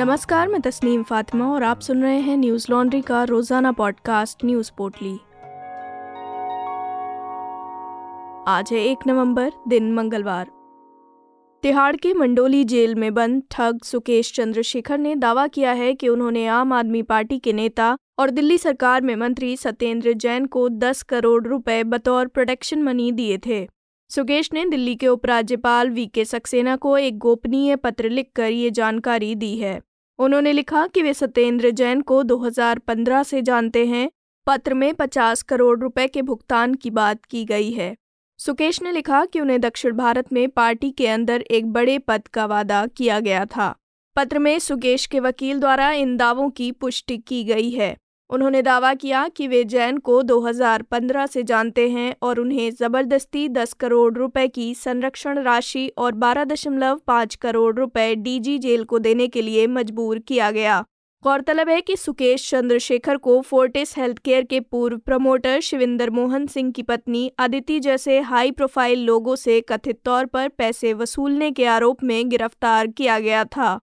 नमस्कार, मैं तस्नीम फातिमा और आप सुन रहे हैं न्यूज़ लॉन्ड्री का रोज़ाना पॉडकास्ट न्यूज़ पोर्टली। आज है एक नवंबर, दिन मंगलवार। तिहाड़ के मंडोली जेल में बंद ठग सुकेश चंद्रशेखर ने दावा किया है कि उन्होंने आम आदमी पार्टी के नेता और दिल्ली सरकार में मंत्री सत्येंद्र जैन को 10 करोड़ रुपए बतौर प्रोटेक्शन मनी दिए थे। सुकेश ने दिल्ली के उपराज्यपाल वी के सक्सेना को एक गोपनीय पत्र लिखकर ये जानकारी दी है। उन्होंने लिखा कि वे सत्येंद्र जैन को 2015 से जानते हैं। पत्र में 50 करोड़ रुपए के भुगतान की बात की गई है। सुकेश ने लिखा कि उन्हें दक्षिण भारत में पार्टी के अंदर एक बड़े पद का वादा किया गया था। पत्र में सुकेश के वकील द्वारा इन दावों की पुष्टि की गई है। उन्होंने दावा किया कि वे जैन को 2015 से जानते हैं और उन्हें ज़बरदस्ती 10 करोड़ रुपए की संरक्षण राशि और 12.5 करोड़ रुपए डीजी जेल को देने के लिए मजबूर किया गया। गौरतलब है कि सुकेश चंद्रशेखर को फोर्टिस हेल्थ केयर के पूर्व प्रमोटर शिविंदर मोहन सिंह की पत्नी अदिति जैसे हाई प्रोफ़ाइल लोगों से कथित तौर पर पैसे वसूलने के आरोप में गिरफ़्तार किया गया था।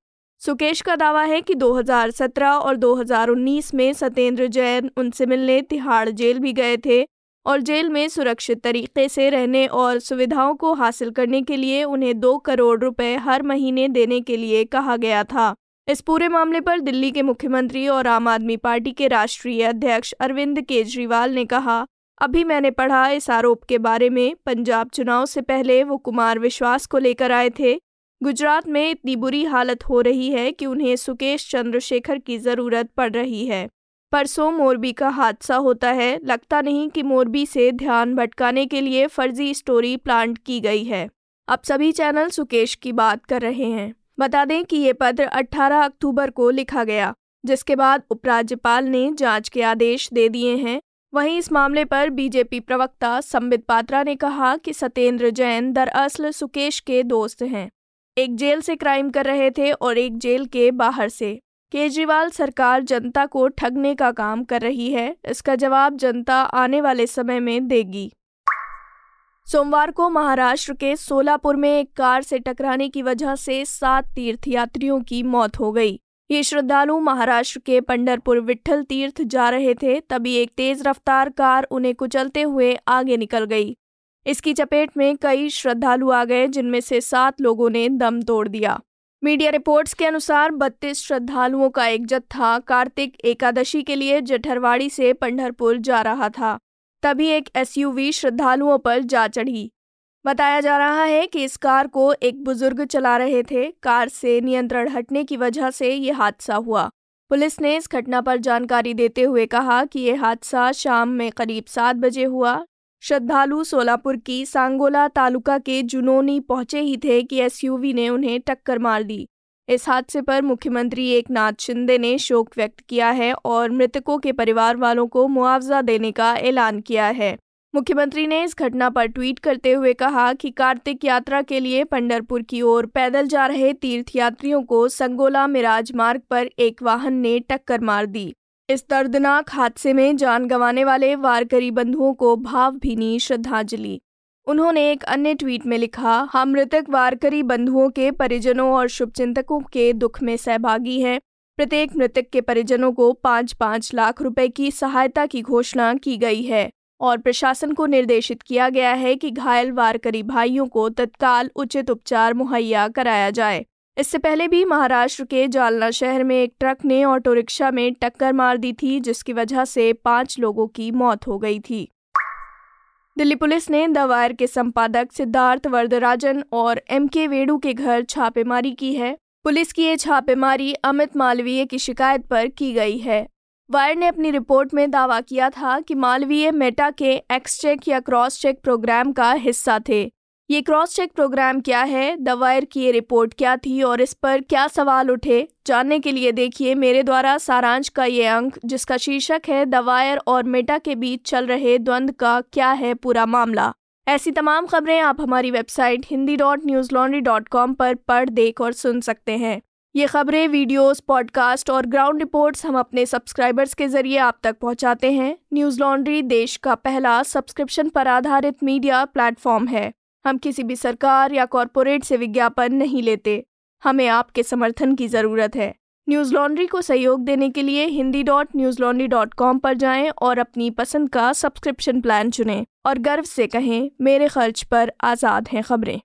सुकेश का दावा है कि 2017 और 2019 में सत्येंद्र जैन उनसे मिलने तिहाड़ जेल भी गए थे और जेल में सुरक्षित तरीके से रहने और सुविधाओं को हासिल करने के लिए उन्हें दो करोड़ रुपए हर महीने देने के लिए कहा गया था। इस पूरे मामले पर दिल्ली के मुख्यमंत्री और आम आदमी पार्टी के राष्ट्रीय अध्यक्ष अरविंद केजरीवाल ने कहा, अभी मैंने पढ़ा इस आरोप के बारे में, पंजाब चुनाव से पहले वो कुमार विश्वास को लेकर आए थे गुजरात में इतनी बुरी हालत हो रही है कि उन्हें सुकेश चंद्रशेखर की ज़रूरत पड़ रही है। परसों मोरबी का हादसा होता है। लगता नहीं कि मोरबी से ध्यान भटकाने के लिए फर्जी स्टोरी प्लांट की गई है। अब सभी चैनल सुकेश की बात कर रहे हैं। बता दें कि ये पत्र 18 अक्टूबर को लिखा गया, जिसके बाद उपराज्यपाल ने जाँच के आदेश दे दिए हैं। वहीं इस मामले पर बीजेपी प्रवक्ता संबित पात्रा ने कहा कि सत्येंद्र जैन दरअसल सुकेश के दोस्त हैं। एक जेल से क्राइम कर रहे थे और एक जेल के बाहर से। केजरीवाल सरकार जनता को ठगने का काम कर रही है, इसका जवाब जनता आने वाले समय में देगी। सोमवार को महाराष्ट्र के सोलापुर में एक कार से टकराने की वजह से सात तीर्थयात्रियों की मौत हो गई। ये श्रद्धालु महाराष्ट्र के पंडरपुर विठल तीर्थ जा रहे थे, तभी एक तेज रफ्तार कार उन्हें कुचलते हुए आगे निकल गई। इसकी चपेट में कई श्रद्धालु आ गए, जिनमें से सात लोगों ने दम तोड़ दिया। मीडिया रिपोर्ट्स के अनुसार बत्तीस श्रद्धालुओं का एक जत्था कार्तिक एकादशी के लिए जठरवाड़ी से पंडरपुर जा रहा था। तभी एक एसयूवी श्रद्धालुओं पर जा चढ़ी। बताया जा रहा है कि इस कार को एक बुज़ुर्ग चला रहे थे। कार से नियंत्रण हटने की वजह से ये हादसा हुआ। पुलिस ने इस घटना पर जानकारी देते हुए कहा कि यह हादसा शाम में करीब सात बजे हुआ। श्रद्धालु सोलापुर की सांगोला तालुका के जुनोनी पहुँचे ही थे कि एसयूवी ने उन्हें टक्कर मार दी। इस हादसे पर मुख्यमंत्री एक नाथ शिंदे ने शोक व्यक्त किया है और मृतकों के परिवार वालों को मुआवजा देने का ऐलान किया है। मुख्यमंत्री ने इस घटना पर ट्वीट करते हुए कहा कि कार्तिक यात्रा के लिए पंडरपुर की ओर पैदल जा रहे तीर्थयात्रियों को संगोला मिराज मार्ग पर एक वाहन ने टक्कर मार दी। इस दर्दनाक हादसे में जान गंवाने वाले वारकरी बंधुओं को भावभीनी श्रद्धांजलि। उन्होंने एक अन्य ट्वीट में लिखा हम मृतक वारकरी बंधुओं के परिजनों और शुभचिंतकों के दुख में सहभागी हैं। प्रत्येक मृतक के परिजनों को पाँच पाँच लाख रुपए की सहायता की घोषणा की गई है और प्रशासन को निर्देशित किया गया है कि घायल वारकरी भाइयों को तत्काल उचित उपचार मुहैया कराया जाए। इससे पहले भी महाराष्ट्र के जालना शहर में एक ट्रक ने ऑटो रिक्शा में टक्कर मार दी थी, जिसकी वजह से पाँच लोगों की मौत हो गई थी। दिल्ली पुलिस ने द वायर के संपादक सिद्धार्थ वर्दराजन और एम के वेणु के घर छापेमारी की है। पुलिस की ये छापेमारी अमित मालवीय की शिकायत पर की गई है। वायर ने अपनी रिपोर्ट में दावा किया था कि मालवीय मेटा के एक्सचेक या क्रॉस चेक प्रोग्राम का हिस्सा थे। ये क्रॉस चेक प्रोग्राम क्या है? द वायर की ये रिपोर्ट क्या थी और इस पर क्या सवाल उठे? जानने के लिए देखिए मेरे द्वारा सारांश का ये अंक जिसका शीर्षक है द वायर और मेटा के बीच चल रहे द्वंद का क्या है पूरा मामला? ऐसी तमाम खबरें आप हमारी website Hindi dot news laundry dot com पर पढ़ देख और सुन सकते हैं। ये खबरें वीडियोस, पॉडकास्ट और ग्राउंड रिपोर्ट्स हम अपने सब्सक्राइबर्स के ज़रिए आप तक पहुंचाते हैं। न्यूज़ लॉन्ड्री देश का पहला सब्सक्रिप्शन पर आधारित मीडिया प्लेटफॉर्म है। हम किसी भी सरकार या कॉरपोरेट से विज्ञापन नहीं लेते। हमें आपके समर्थन की ज़रूरत है। न्यूज़ लॉन्ड्री को सहयोग देने के लिए Hindi dot news laundry dot com पर जाएँ और अपनी पसंद का सब्सक्रिप्शन प्लान चुनें और गर्व से कहें, मेरे खर्च पर आज़ाद हैं खबरें।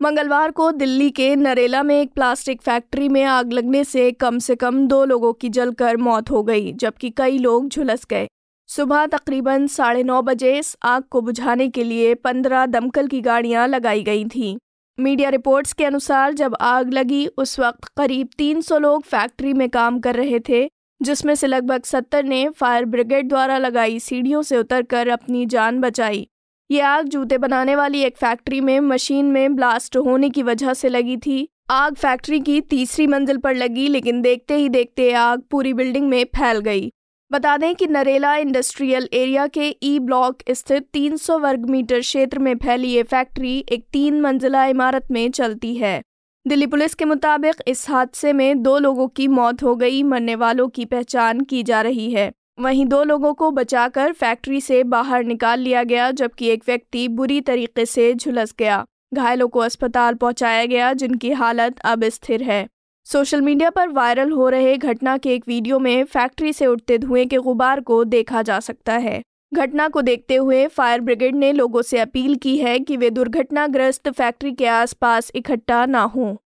मंगलवार को दिल्ली के नरेला में एक प्लास्टिक फैक्ट्री में आग लगने से कम से कम दो लोगों की जलकर मौत हो गई, जबकि कई लोग झुलस गए। सुबह तकरीबन साढ़े नौ बजे इस आग को बुझाने के लिए पंद्रह दमकल की गाड़ियाँ लगाई गई थीं। मीडिया रिपोर्ट्स के अनुसार जब आग लगी, उस वक्त करीब 300 लोग फैक्ट्री में काम कर रहे थे, जिसमें से लगभग 70 ने फायर ब्रिगेड द्वारा लगाई सीढ़ियों से उतरकर अपनी जान बचाई। ये आग जूते बनाने वाली एक फैक्ट्री में मशीन में ब्लास्ट होने की वजह से लगी थी। आग फैक्ट्री की तीसरी मंजिल पर लगी, लेकिन देखते ही देखते आग पूरी बिल्डिंग में फैल गई। बता दें कि नरेला इंडस्ट्रियल एरिया के ई ब्लॉक स्थित 300 वर्ग मीटर क्षेत्र में फैली ये फैक्ट्री एक तीन मंजिला इमारत में चलती है। दिल्ली पुलिस के मुताबिक इस हादसे में दो लोगों की मौत हो गई, मरने वालों की पहचान की जा रही है। वहीं दो लोगों को बचाकर फैक्ट्री से बाहर निकाल लिया गया, जबकि एक व्यक्ति बुरी तरीके से झुलस गया। घायलों को अस्पताल पहुँचाया गया, जिनकी हालत अब स्थिर है। सोशल मीडिया पर वायरल हो रहे घटना के एक वीडियो में फैक्ट्री से उठते धुएँ के गुबार को देखा जा सकता है। घटना को देखते हुए फायर ब्रिगेड ने लोगों से अपील की है कि वे दुर्घटनाग्रस्त फैक्ट्री के आसपास इकट्ठा न हों।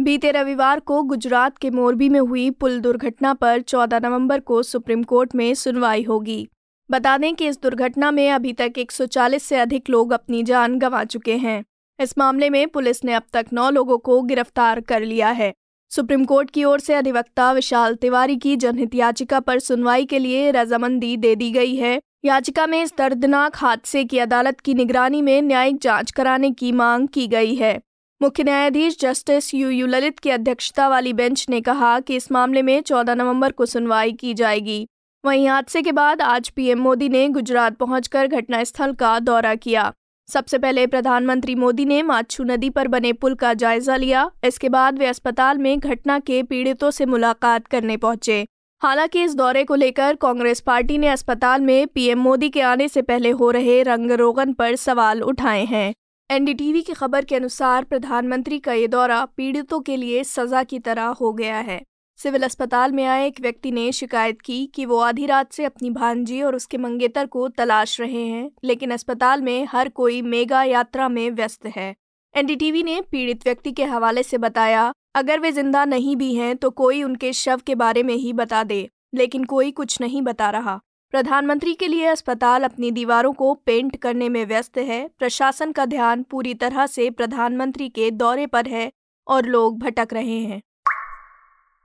बीते रविवार को गुजरात के मोरबी में हुई पुल दुर्घटना पर 14 नवंबर को सुप्रीम कोर्ट में सुनवाई होगी। बता दें कि इस दुर्घटना में अभी तक 140 से अधिक लोग अपनी जान गंवा चुके हैं। इस मामले में पुलिस ने अब तक नौ लोगों को गिरफ़्तार कर लिया है। सुप्रीम कोर्ट की ओर से अधिवक्ता विशाल तिवारी की जनहित याचिका पर सुनवाई के लिए रजामंदी दे दी गई है। याचिका में इस दर्दनाक हादसे की अदालत की निगरानी में न्यायिक जाँच कराने की मांग की गई है। मुख्य न्यायाधीश जस्टिस यू यू ललित की अध्यक्षता वाली बेंच ने कहा कि इस मामले में 14 नवंबर को सुनवाई की जाएगी। वहीं हादसे के बाद आज पीएम मोदी ने गुजरात पहुंचकर घटनास्थल का दौरा किया। सबसे पहले प्रधानमंत्री मोदी ने माच्छू नदी पर बने पुल का जायजा लिया। इसके बाद वे अस्पताल में घटना के पीड़ितों से मुलाकात करने पहुँचे। हालाँकि इस दौरे को लेकर कांग्रेस पार्टी ने अस्पताल में पीएम मोदी के आने से पहले हो रहे रंग रोगन पर सवाल उठाए हैं। एनडीटीवी की खबर के अनुसार प्रधानमंत्री का ये दौरा पीड़ितों के लिए सजा की तरह हो गया है। सिविल अस्पताल में आए एक व्यक्ति ने शिकायत की कि वो आधी रात से अपनी भांजी और उसके मंगेतर को तलाश रहे हैं, लेकिन अस्पताल में हर कोई मेगा यात्रा में व्यस्त है। एनडीटीवी ने पीड़ित व्यक्ति के हवाले से बताया, अगर वे ज़िंदा नहीं भी हैं तो कोई उनके शव के बारे में ही बता दे। लेकिन कोई कुछ नहीं बता रहा। प्रधानमंत्री के लिए अस्पताल अपनी दीवारों को पेंट करने में व्यस्त है। प्रशासन का ध्यान पूरी तरह से प्रधानमंत्री के दौरे पर है और लोग भटक रहे हैं।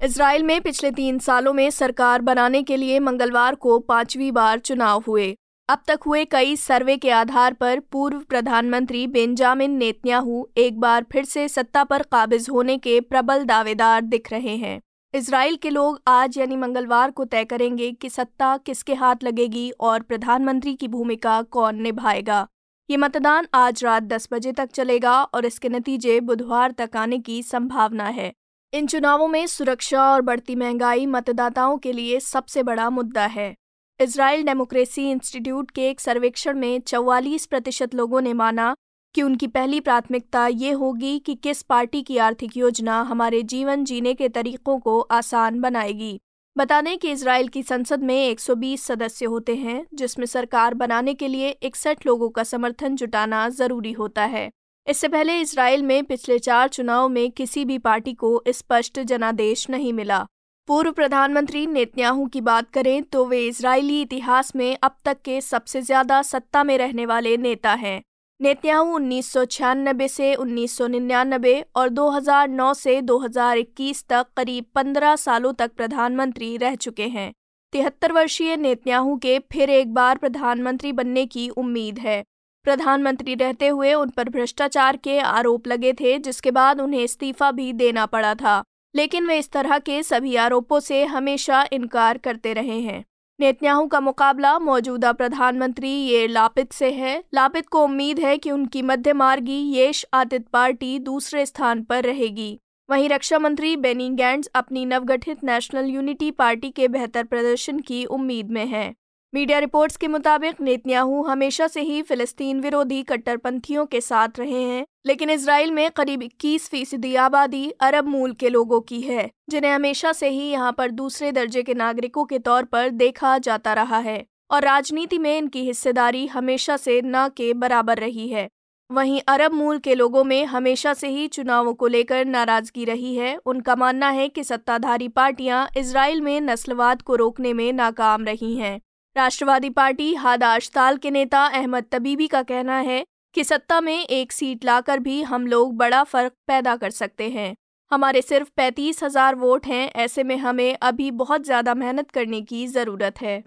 इसराइल में पिछले तीन सालों में सरकार बनाने के लिए मंगलवार को पांचवी बार चुनाव हुए। अब तक हुए कई सर्वे के आधार पर पूर्व प्रधानमंत्री बेंजामिन नेतन्याहू एक बार फिर से सत्ता पर काबिज होने के प्रबल दावेदार दिख रहे हैं। इसराइल के लोग आज यानी मंगलवार को तय करेंगे कि सत्ता किसके हाथ लगेगी और प्रधानमंत्री की भूमिका कौन निभाएगा। ये मतदान आज रात 10 बजे तक चलेगा और इसके नतीजे बुधवार तक आने की संभावना है। इन चुनावों में सुरक्षा और बढ़ती महँगाई मतदाताओं के लिए सबसे बड़ा मुद्दा है। इसराइल डेमोक्रेसी इंस्टीट्यूट के एक सर्वेक्षण में चौवालीस प्रतिशत लोगों ने माना कि उनकी पहली प्राथमिकता ये होगी कि किस पार्टी की आर्थिक योजना हमारे जीवन जीने के तरीकों को आसान बनाएगी। बता दें कि इसराइल की संसद में 120 सदस्य होते हैं, जिसमें सरकार बनाने के लिए इकसठ लोगों का समर्थन जुटाना ज़रूरी होता है। इससे पहले इसराइल में पिछले चार चुनाव में किसी भी पार्टी को स्पष्ट जनादेश नहीं मिला। पूर्व प्रधानमंत्री नेतन्याहू की बात करें तो वे इसराइली इतिहास में अब तक के सबसे ज़्यादा सत्ता में रहने वाले नेता हैं। नेतन्याहू उन्नीस सौ छियानबे से 1999 और 2009 से 2021 तक करीब 15 सालों तक प्रधानमंत्री रह चुके हैं। तिहत्तर वर्षीय नेतन्याहू के फिर एक बार प्रधानमंत्री बनने की उम्मीद है। प्रधानमंत्री रहते हुए उन पर भ्रष्टाचार के आरोप लगे थे, जिसके बाद उन्हें इस्तीफा भी देना पड़ा था। लेकिन वे इस तरह के सभी आरोपों से हमेशा इनकार करते रहे हैं। नेतन्याहू का मुकाबला मौजूदा प्रधानमंत्री ये लापित से है। लापित को उम्मीद है कि उनकी मध्य मार्गी येश आतित पार्टी दूसरे स्थान पर रहेगी। वहीं रक्षा मंत्री बेनी गैंड्स अपनी नवगठित नेशनल यूनिटी पार्टी के बेहतर प्रदर्शन की उम्मीद में हैं। मीडिया रिपोर्ट्स के मुताबिक, नेतन्याहू हमेशा से ही फिलिस्तीन विरोधी कट्टरपंथियों के साथ रहे हैं, लेकिन इसराइल में करीब 21 फ़ीसदी आबादी अरब मूल के लोगों की है, जिन्हें हमेशा से ही यहाँ पर दूसरे दर्जे के नागरिकों के तौर पर देखा जाता रहा है, और राजनीति में इनकी हिस्सेदारी हमेशा से न के बराबर रही है। वहीं अरब मूल के लोगों में हमेशा से ही चुनावों को लेकर नाराज़गी रही है, उनका मानना है कि सत्ताधारी पार्टियाँ इसराइल में नस्लवाद को रोकने में नाकाम रही हैं। राष्ट्रवादी पार्टी हादाश्ताल के नेता अहमद तबीबी का कहना है कि सत्ता में एक सीट लाकर भी हम लोग बड़ा फ़र्क पैदा कर सकते हैं। हमारे सिर्फ़ पैंतीस हज़ार वोट हैं, ऐसे में हमें अभी बहुत ज़्यादा मेहनत करने की ज़रूरत है।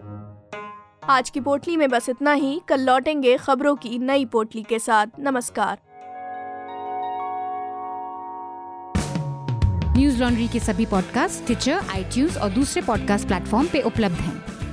आज की पोटली में बस इतना ही। कल लौटेंगे खबरों की नई पोटली के साथ। नमस्कार। न्यूज़ लॉन्ड्री के सभी पॉडकास्ट ट्विटर आई और दूसरे पॉडकास्ट प्लेटफॉर्म पे उपलब्ध हैं।